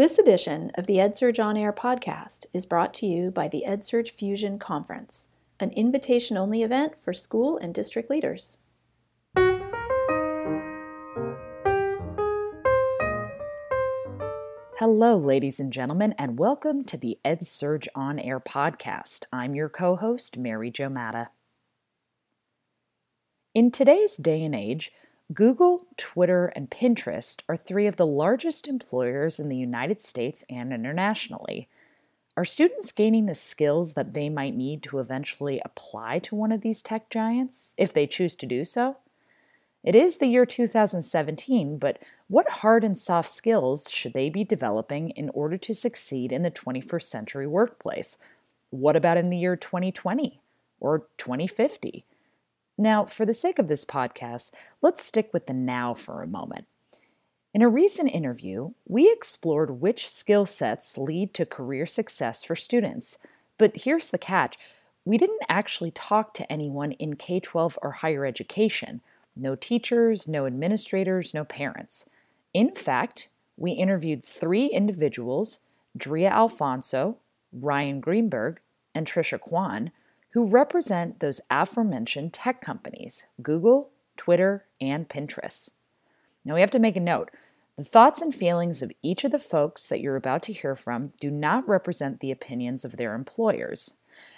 This edition of the EdSurge On Air podcast is brought to you by the EdSurge Fusion Conference, an invitation only event for school and district leaders. Hello, ladies and gentlemen, and welcome to the EdSurge On Air podcast. I'm your co host, Mary Jo Matta. In today's day and age, Google, Twitter, and Pinterest are three of the largest employers in the United States and internationally. Are students gaining the skills that they might need to eventually apply to one of these tech giants, if they choose to do so? It is the year 2017, but what hard and soft skills should they be developing in order to succeed in the 21st century workplace? What about in the year 2020 or 2050? Now, for the sake of this podcast, let's stick with the now for a moment. In a recent interview, we explored which skill sets lead to career success for students. But here's the catch we didn't actually talk to anyone in K 12 or higher education no teachers, no administrators, no parents. In fact, we interviewed three individuals Drea Alfonso, Ryan Greenberg, and Trisha Kwan, who represent those aforementioned tech companies Google, Twitter, and Pinterest. Now we have to make a note. The thoughts and feelings of each of the folks that you're about to hear from do not represent the opinions of their employers.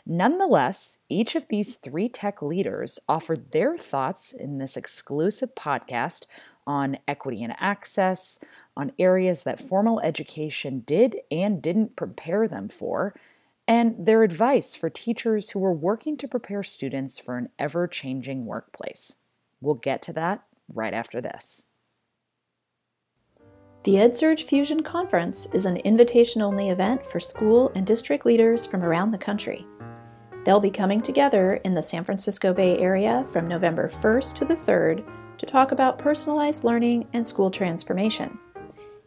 Nonetheless, each of these three tech leaders offered their thoughts in this exclusive podcast on equity and access, on areas that formal education did and didn't prepare them for, and their advice for teachers who are working to prepare students for an ever changing workplace. We'll get to that right after this. The EdSurge Fusion Conference is an invitation only event for school and district leaders from around the country. They'll be coming together in the San Francisco Bay Area from November 1st to the 3rd to talk about personalized learning and school transformation.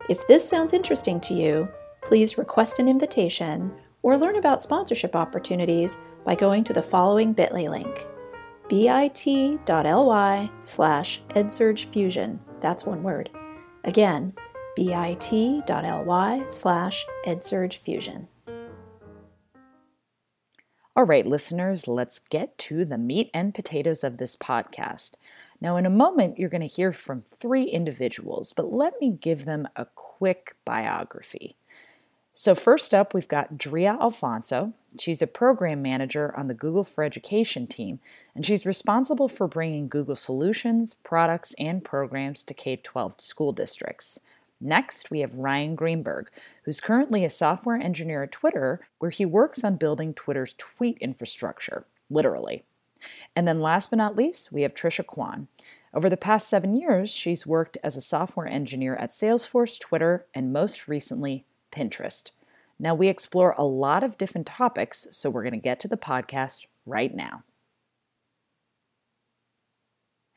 If this sounds interesting to you, please request an invitation or learn about sponsorship opportunities by going to the following bit.ly link bit.ly slash edsurgefusion. That's one word. Again, bit.ly slash edsurgefusion. All right, listeners, let's get to the meat and potatoes of this podcast. Now, in a moment, you're going to hear from three individuals, but let me give them a quick biography. So, first up, we've got Drea Alfonso. She's a program manager on the Google for Education team, and she's responsible for bringing Google solutions, products, and programs to K 12 school districts. Next, we have Ryan Greenberg, who's currently a software engineer at Twitter, where he works on building Twitter's tweet infrastructure, literally. And then last but not least, we have Trisha Kwan. Over the past seven years, she's worked as a software engineer at Salesforce, Twitter, and most recently, Pinterest. Now, we explore a lot of different topics, so we're going to get to the podcast right now.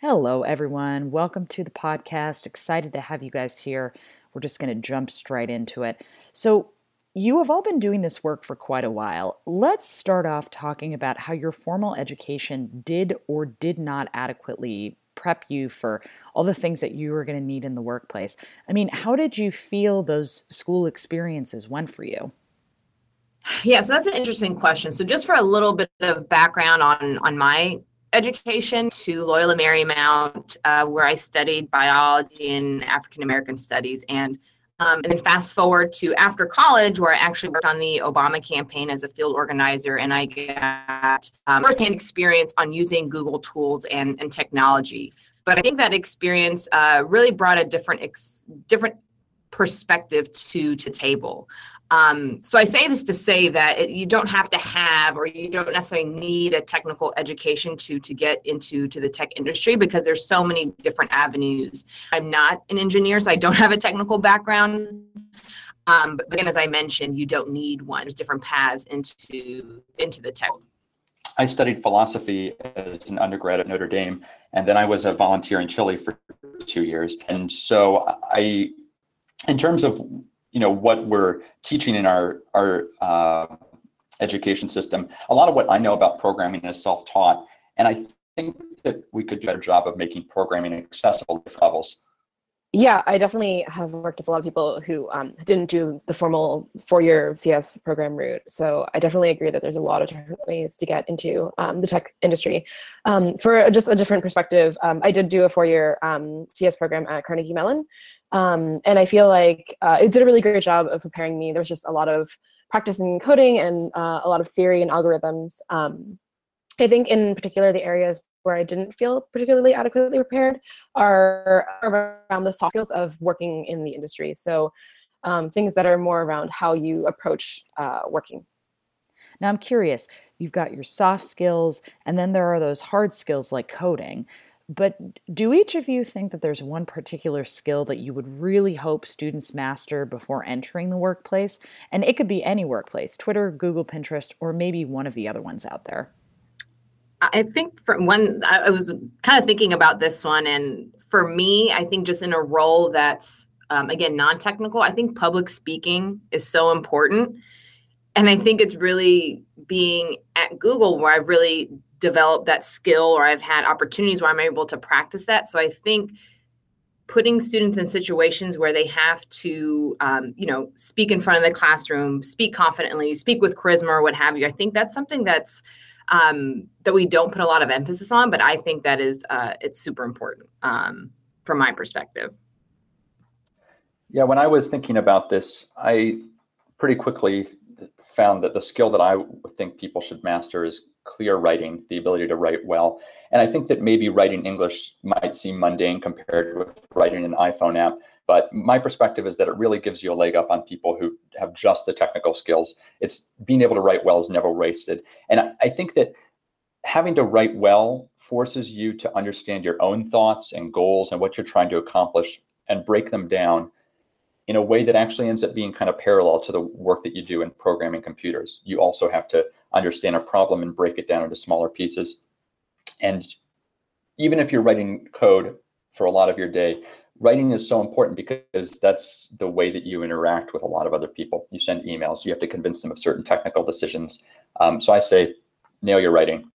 Hello, everyone. Welcome to the podcast. Excited to have you guys here. We're just going to jump straight into it. So, you have all been doing this work for quite a while. Let's start off talking about how your formal education did or did not adequately prep you for all the things that you were going to need in the workplace. I mean, how did you feel those school experiences went for you? Yeah, so that's an interesting question. So just for a little bit of background on on my education to Loyola Marymount, uh, where I studied biology and African American studies. And, um, and then fast forward to after college, where I actually worked on the Obama campaign as a field organizer, and I got um, firsthand experience on using Google tools and, and technology. But I think that experience uh, really brought a different ex- different perspective to to table. Um, so I say this to say that it, you don't have to have, or you don't necessarily need a technical education to to get into to the tech industry because there's so many different avenues. I'm not an engineer, so I don't have a technical background. Um, but again, as I mentioned, you don't need one. There's different paths into into the tech. I studied philosophy as an undergrad at Notre Dame, and then I was a volunteer in Chile for two years. And so I, in terms of you know what we're teaching in our our uh, education system. A lot of what I know about programming is self-taught, and I think that we could do a better job of making programming accessible to levels. Yeah, I definitely have worked with a lot of people who um, didn't do the formal four-year CS program route. So I definitely agree that there's a lot of different ways to get into um, the tech industry. Um, for just a different perspective, um, I did do a four-year um, CS program at Carnegie Mellon, um, and I feel like uh, it did a really great job of preparing me. There was just a lot of practice in coding and uh, a lot of theory and algorithms. I think in particular the areas where I didn't feel particularly adequately prepared are around the soft skills of working in the industry. So um, things that are more around how you approach uh, working. Now, I'm curious, you've got your soft skills, and then there are those hard skills like coding. But do each of you think that there's one particular skill that you would really hope students master before entering the workplace? And it could be any workplace Twitter, Google, Pinterest, or maybe one of the other ones out there. I think from one, I was kind of thinking about this one, and for me, I think just in a role that's um, again non-technical, I think public speaking is so important, and I think it's really being at Google where I've really developed that skill, or I've had opportunities where I'm able to practice that. So I think putting students in situations where they have to, um, you know, speak in front of the classroom, speak confidently, speak with charisma, or what have you. I think that's something that's um, that we don't put a lot of emphasis on, but I think that is uh, it's super important um, from my perspective. Yeah, when I was thinking about this, I pretty quickly found that the skill that I think people should master is clear writing, the ability to write well. And I think that maybe writing English might seem mundane compared with writing an iPhone app. But my perspective is that it really gives you a leg up on people who have just the technical skills. It's being able to write well is never wasted. And I think that having to write well forces you to understand your own thoughts and goals and what you're trying to accomplish and break them down in a way that actually ends up being kind of parallel to the work that you do in programming computers. You also have to understand a problem and break it down into smaller pieces. And even if you're writing code for a lot of your day, writing is so important because that's the way that you interact with a lot of other people. You send emails, you have to convince them of certain technical decisions. Um, so I say, nail your writing.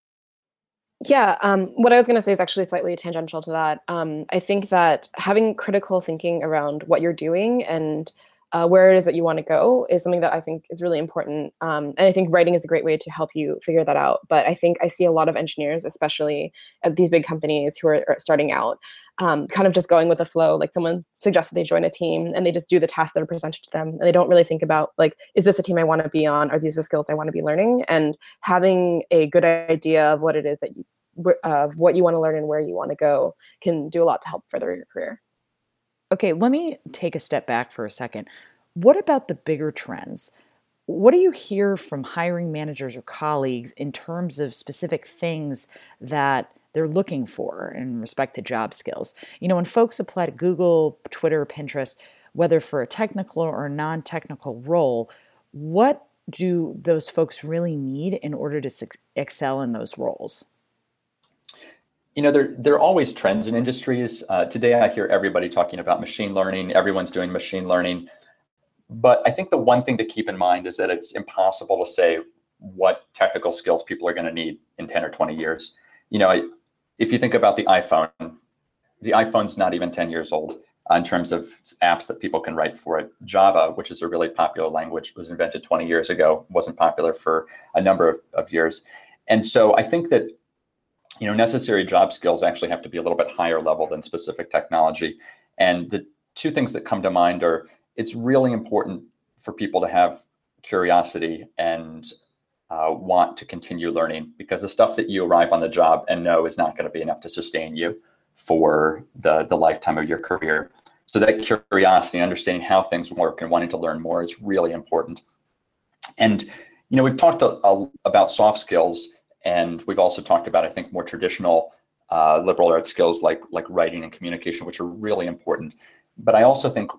Yeah, um, what I was going to say is actually slightly tangential to that. Um, I think that having critical thinking around what you're doing and uh, where it is that you want to go is something that I think is really important. Um, and I think writing is a great way to help you figure that out. But I think I see a lot of engineers, especially at these big companies who are, are starting out, um, kind of just going with the flow. Like someone suggests that they join a team and they just do the tasks that are presented to them. And they don't really think about like, is this a team I want to be on? Are these the skills I want to be learning? And having a good idea of what it is that you of what you want to learn and where you want to go can do a lot to help further your career. Okay, let me take a step back for a second. What about the bigger trends? What do you hear from hiring managers or colleagues in terms of specific things that they're looking for in respect to job skills. You know, when folks apply to Google, Twitter, Pinterest, whether for a technical or non technical role, what do those folks really need in order to excel in those roles? You know, there, there are always trends in industries. Uh, today, I hear everybody talking about machine learning. Everyone's doing machine learning. But I think the one thing to keep in mind is that it's impossible to say what technical skills people are going to need in 10 or 20 years. You know, if you think about the iPhone, the iPhone's not even 10 years old in terms of apps that people can write for it. Java, which is a really popular language, was invented 20 years ago, wasn't popular for a number of, of years. And so I think that you know necessary job skills actually have to be a little bit higher level than specific technology. And the two things that come to mind are it's really important for people to have curiosity and uh, want to continue learning because the stuff that you arrive on the job and know is not going to be enough to sustain you for the, the lifetime of your career. So that curiosity, understanding how things work and wanting to learn more is really important. And, you know, we've talked a, a, about soft skills and we've also talked about, I think, more traditional uh, liberal arts skills like, like writing and communication, which are really important. But I also think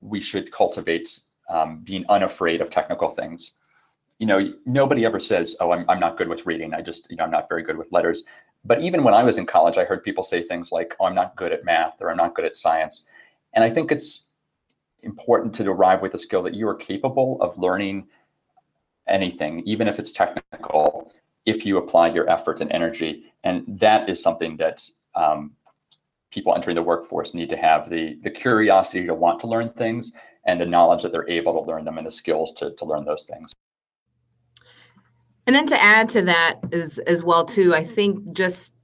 we should cultivate um, being unafraid of technical things you know, nobody ever says, "Oh, I'm I'm not good with reading. I just, you know, I'm not very good with letters." But even when I was in college, I heard people say things like, "Oh, I'm not good at math," or "I'm not good at science," and I think it's important to arrive with a skill that you are capable of learning anything, even if it's technical, if you apply your effort and energy. And that is something that um, people entering the workforce need to have the the curiosity to want to learn things and the knowledge that they're able to learn them and the skills to, to learn those things. And then to add to that is as well too i think just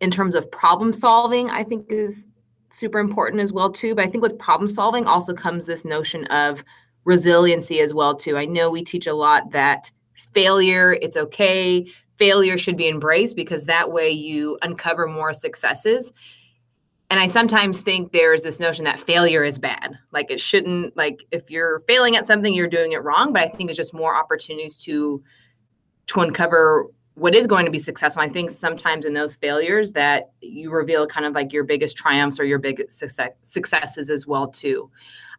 in terms of problem solving i think is super important as well too. But i think with problem solving also comes this notion of resiliency as well too. I know we teach a lot that failure it's okay. Failure should be embraced because that way you uncover more successes. And i sometimes think there's this notion that failure is bad. Like it shouldn't like if you're failing at something you're doing it wrong but i think it's just more opportunities to to uncover what is going to be successful. I think sometimes in those failures that you reveal kind of like your biggest triumphs or your biggest success, successes as well too.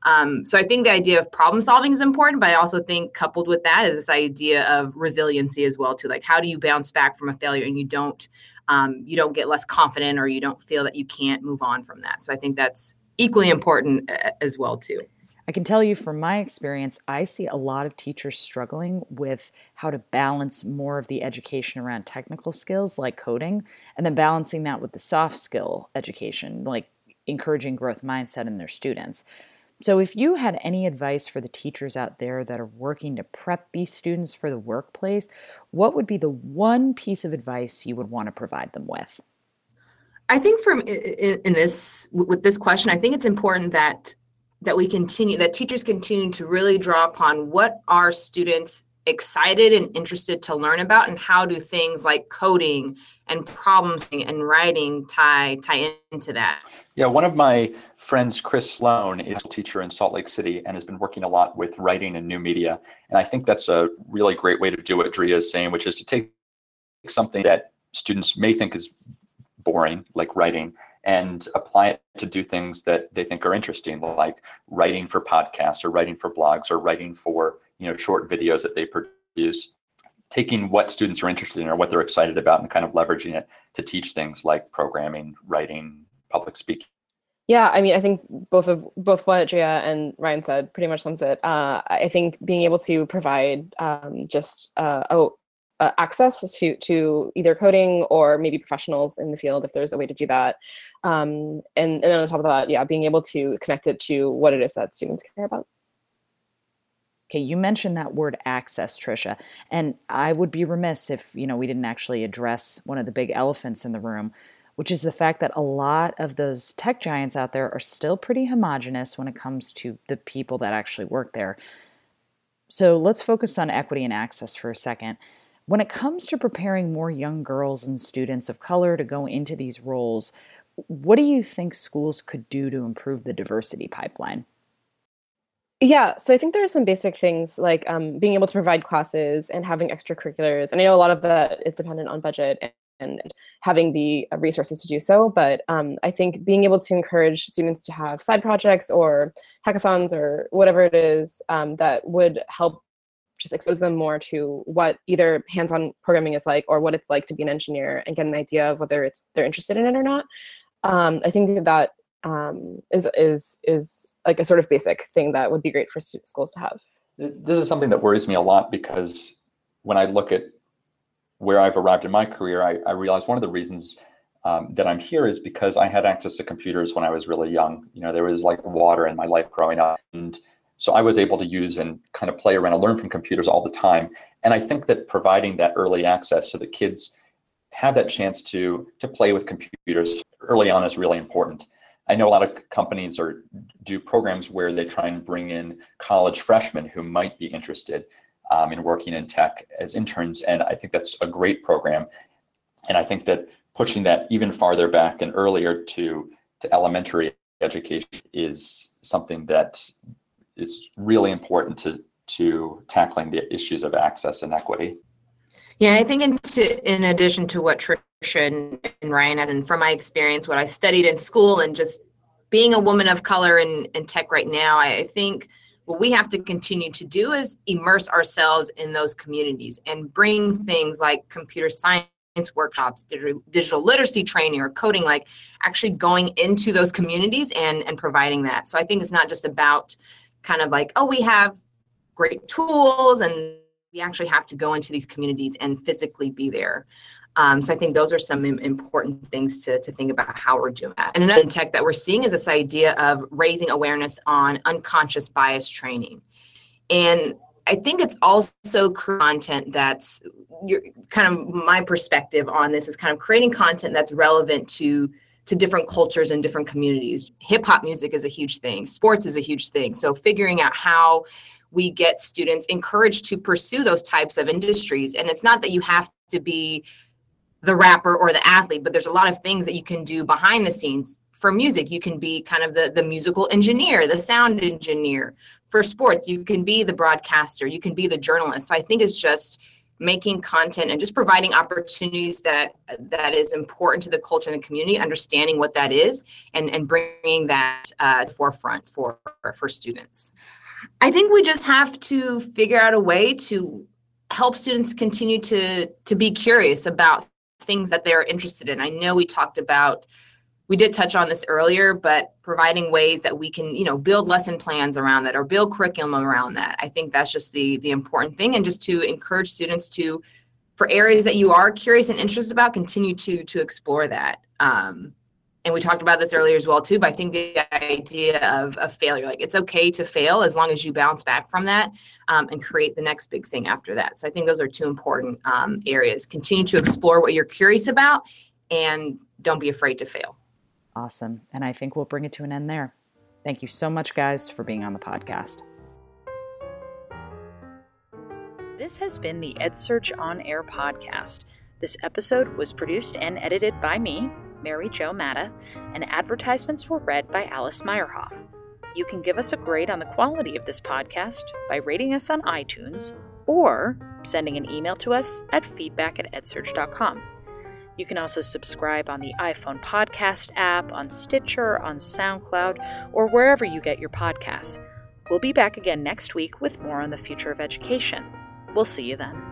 Um, so I think the idea of problem solving is important, but I also think coupled with that is this idea of resiliency as well too. Like how do you bounce back from a failure and you don't um, you don't get less confident or you don't feel that you can't move on from that. So I think that's equally important uh, as well too. I can tell you from my experience, I see a lot of teachers struggling with how to balance more of the education around technical skills like coding and then balancing that with the soft skill education, like encouraging growth mindset in their students. So, if you had any advice for the teachers out there that are working to prep these students for the workplace, what would be the one piece of advice you would want to provide them with? I think from in, in this with this question, I think it's important that that we continue that teachers continue to really draw upon what are students excited and interested to learn about and how do things like coding and problem and writing tie tie into that? Yeah one of my friends chris sloan is a teacher in salt lake city and has been working a lot with writing and new media. And i think that's a really great way to do what drea is saying which is to take something that students may think is boring like writing and apply it to do things that they think are interesting, like writing for podcasts or writing for blogs or writing for you know short videos that they produce. Taking what students are interested in or what they're excited about and kind of leveraging it to teach things like programming, writing, public speaking. Yeah, I mean, I think both of both what Drea and Ryan said pretty much sums it. Uh, I think being able to provide um, just uh, oh, uh, access to to either coding or maybe professionals in the field if there's a way to do that um, and, and then on top of that yeah being able to connect it to what it is that students care about Okay, you mentioned that word access, Trisha, and I would be remiss if you know we didn't actually address one of the big elephants in the room, which is the fact that a lot of those tech giants out there are still pretty homogenous when it comes to the people that actually work there. So let's focus on equity and access for a second. When it comes to preparing more young girls and students of color to go into these roles, what do you think schools could do to improve the diversity pipeline? Yeah, so I think there are some basic things like um, being able to provide classes and having extracurriculars. And I know a lot of that is dependent on budget and, and having the uh, resources to do so. But um, I think being able to encourage students to have side projects or hackathons or whatever it is um, that would help just expose them more to what either hands-on programming is like or what it's like to be an engineer and get an idea of whether it's they're interested in it or not. Um, i think that, that um, is is is like a sort of basic thing that would be great for schools to have. This is something that worries me a lot because when i look at where i've arrived in my career i, I realize one of the reasons um, that i'm here is because i had access to computers when i was really young. You know there was like water in my life growing up and so I was able to use and kind of play around and learn from computers all the time. And I think that providing that early access so that kids have that chance to to play with computers early on is really important. I know a lot of companies are do programs where they try and bring in college freshmen who might be interested um, in working in tech as interns, and I think that's a great program. And I think that pushing that even farther back and earlier to to elementary education is something that it's really important to to tackling the issues of access and equity. Yeah, I think in, to, in addition to what Trisha and, and Ryan had, and from my experience, what I studied in school, and just being a woman of color in, in tech right now, I, I think what we have to continue to do is immerse ourselves in those communities and bring things like computer science workshops digital, digital literacy training or coding like actually going into those communities and and providing that so i think it's not just about kind of like, oh, we have great tools and we actually have to go into these communities and physically be there. Um, so I think those are some important things to, to think about how we're doing that. And another tech that we're seeing is this idea of raising awareness on unconscious bias training. And I think it's also content that's your kind of my perspective on this is kind of creating content that's relevant to to different cultures and different communities. Hip hop music is a huge thing. Sports is a huge thing. So figuring out how we get students encouraged to pursue those types of industries and it's not that you have to be the rapper or the athlete but there's a lot of things that you can do behind the scenes for music you can be kind of the the musical engineer the sound engineer for sports you can be the broadcaster you can be the journalist so i think it's just making content and just providing opportunities that that is important to the culture and the community understanding what that is and and bringing that uh, forefront for for students i think we just have to figure out a way to help students continue to to be curious about things that they're interested in. I know we talked about we did touch on this earlier, but providing ways that we can, you know, build lesson plans around that or build curriculum around that. I think that's just the the important thing and just to encourage students to for areas that you are curious and interested about, continue to to explore that. Um, and we talked about this earlier as well too but i think the idea of, of failure like it's okay to fail as long as you bounce back from that um, and create the next big thing after that so i think those are two important um, areas continue to explore what you're curious about and don't be afraid to fail awesome and i think we'll bring it to an end there thank you so much guys for being on the podcast this has been the EdSurge On Air podcast. This episode was produced and edited by me, Mary Jo Matta, and advertisements were read by Alice Meyerhoff. You can give us a grade on the quality of this podcast by rating us on iTunes or sending an email to us at feedback at edsurge.com. You can also subscribe on the iPhone podcast app, on Stitcher, on SoundCloud, or wherever you get your podcasts. We'll be back again next week with more on the future of education. We'll see you then.